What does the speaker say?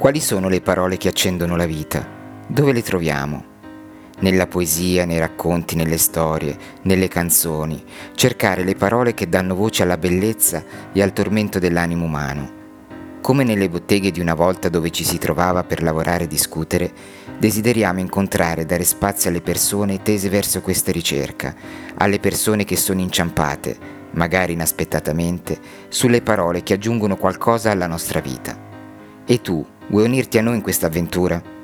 Quali sono le parole che accendono la vita? Dove le troviamo? Nella poesia, nei racconti, nelle storie, nelle canzoni, cercare le parole che danno voce alla bellezza e al tormento dell'animo umano. Come nelle botteghe di una volta dove ci si trovava per lavorare e discutere, desideriamo incontrare e dare spazio alle persone tese verso questa ricerca, alle persone che sono inciampate, magari inaspettatamente, sulle parole che aggiungono qualcosa alla nostra vita. E tu, vuoi unirti a noi in questa avventura?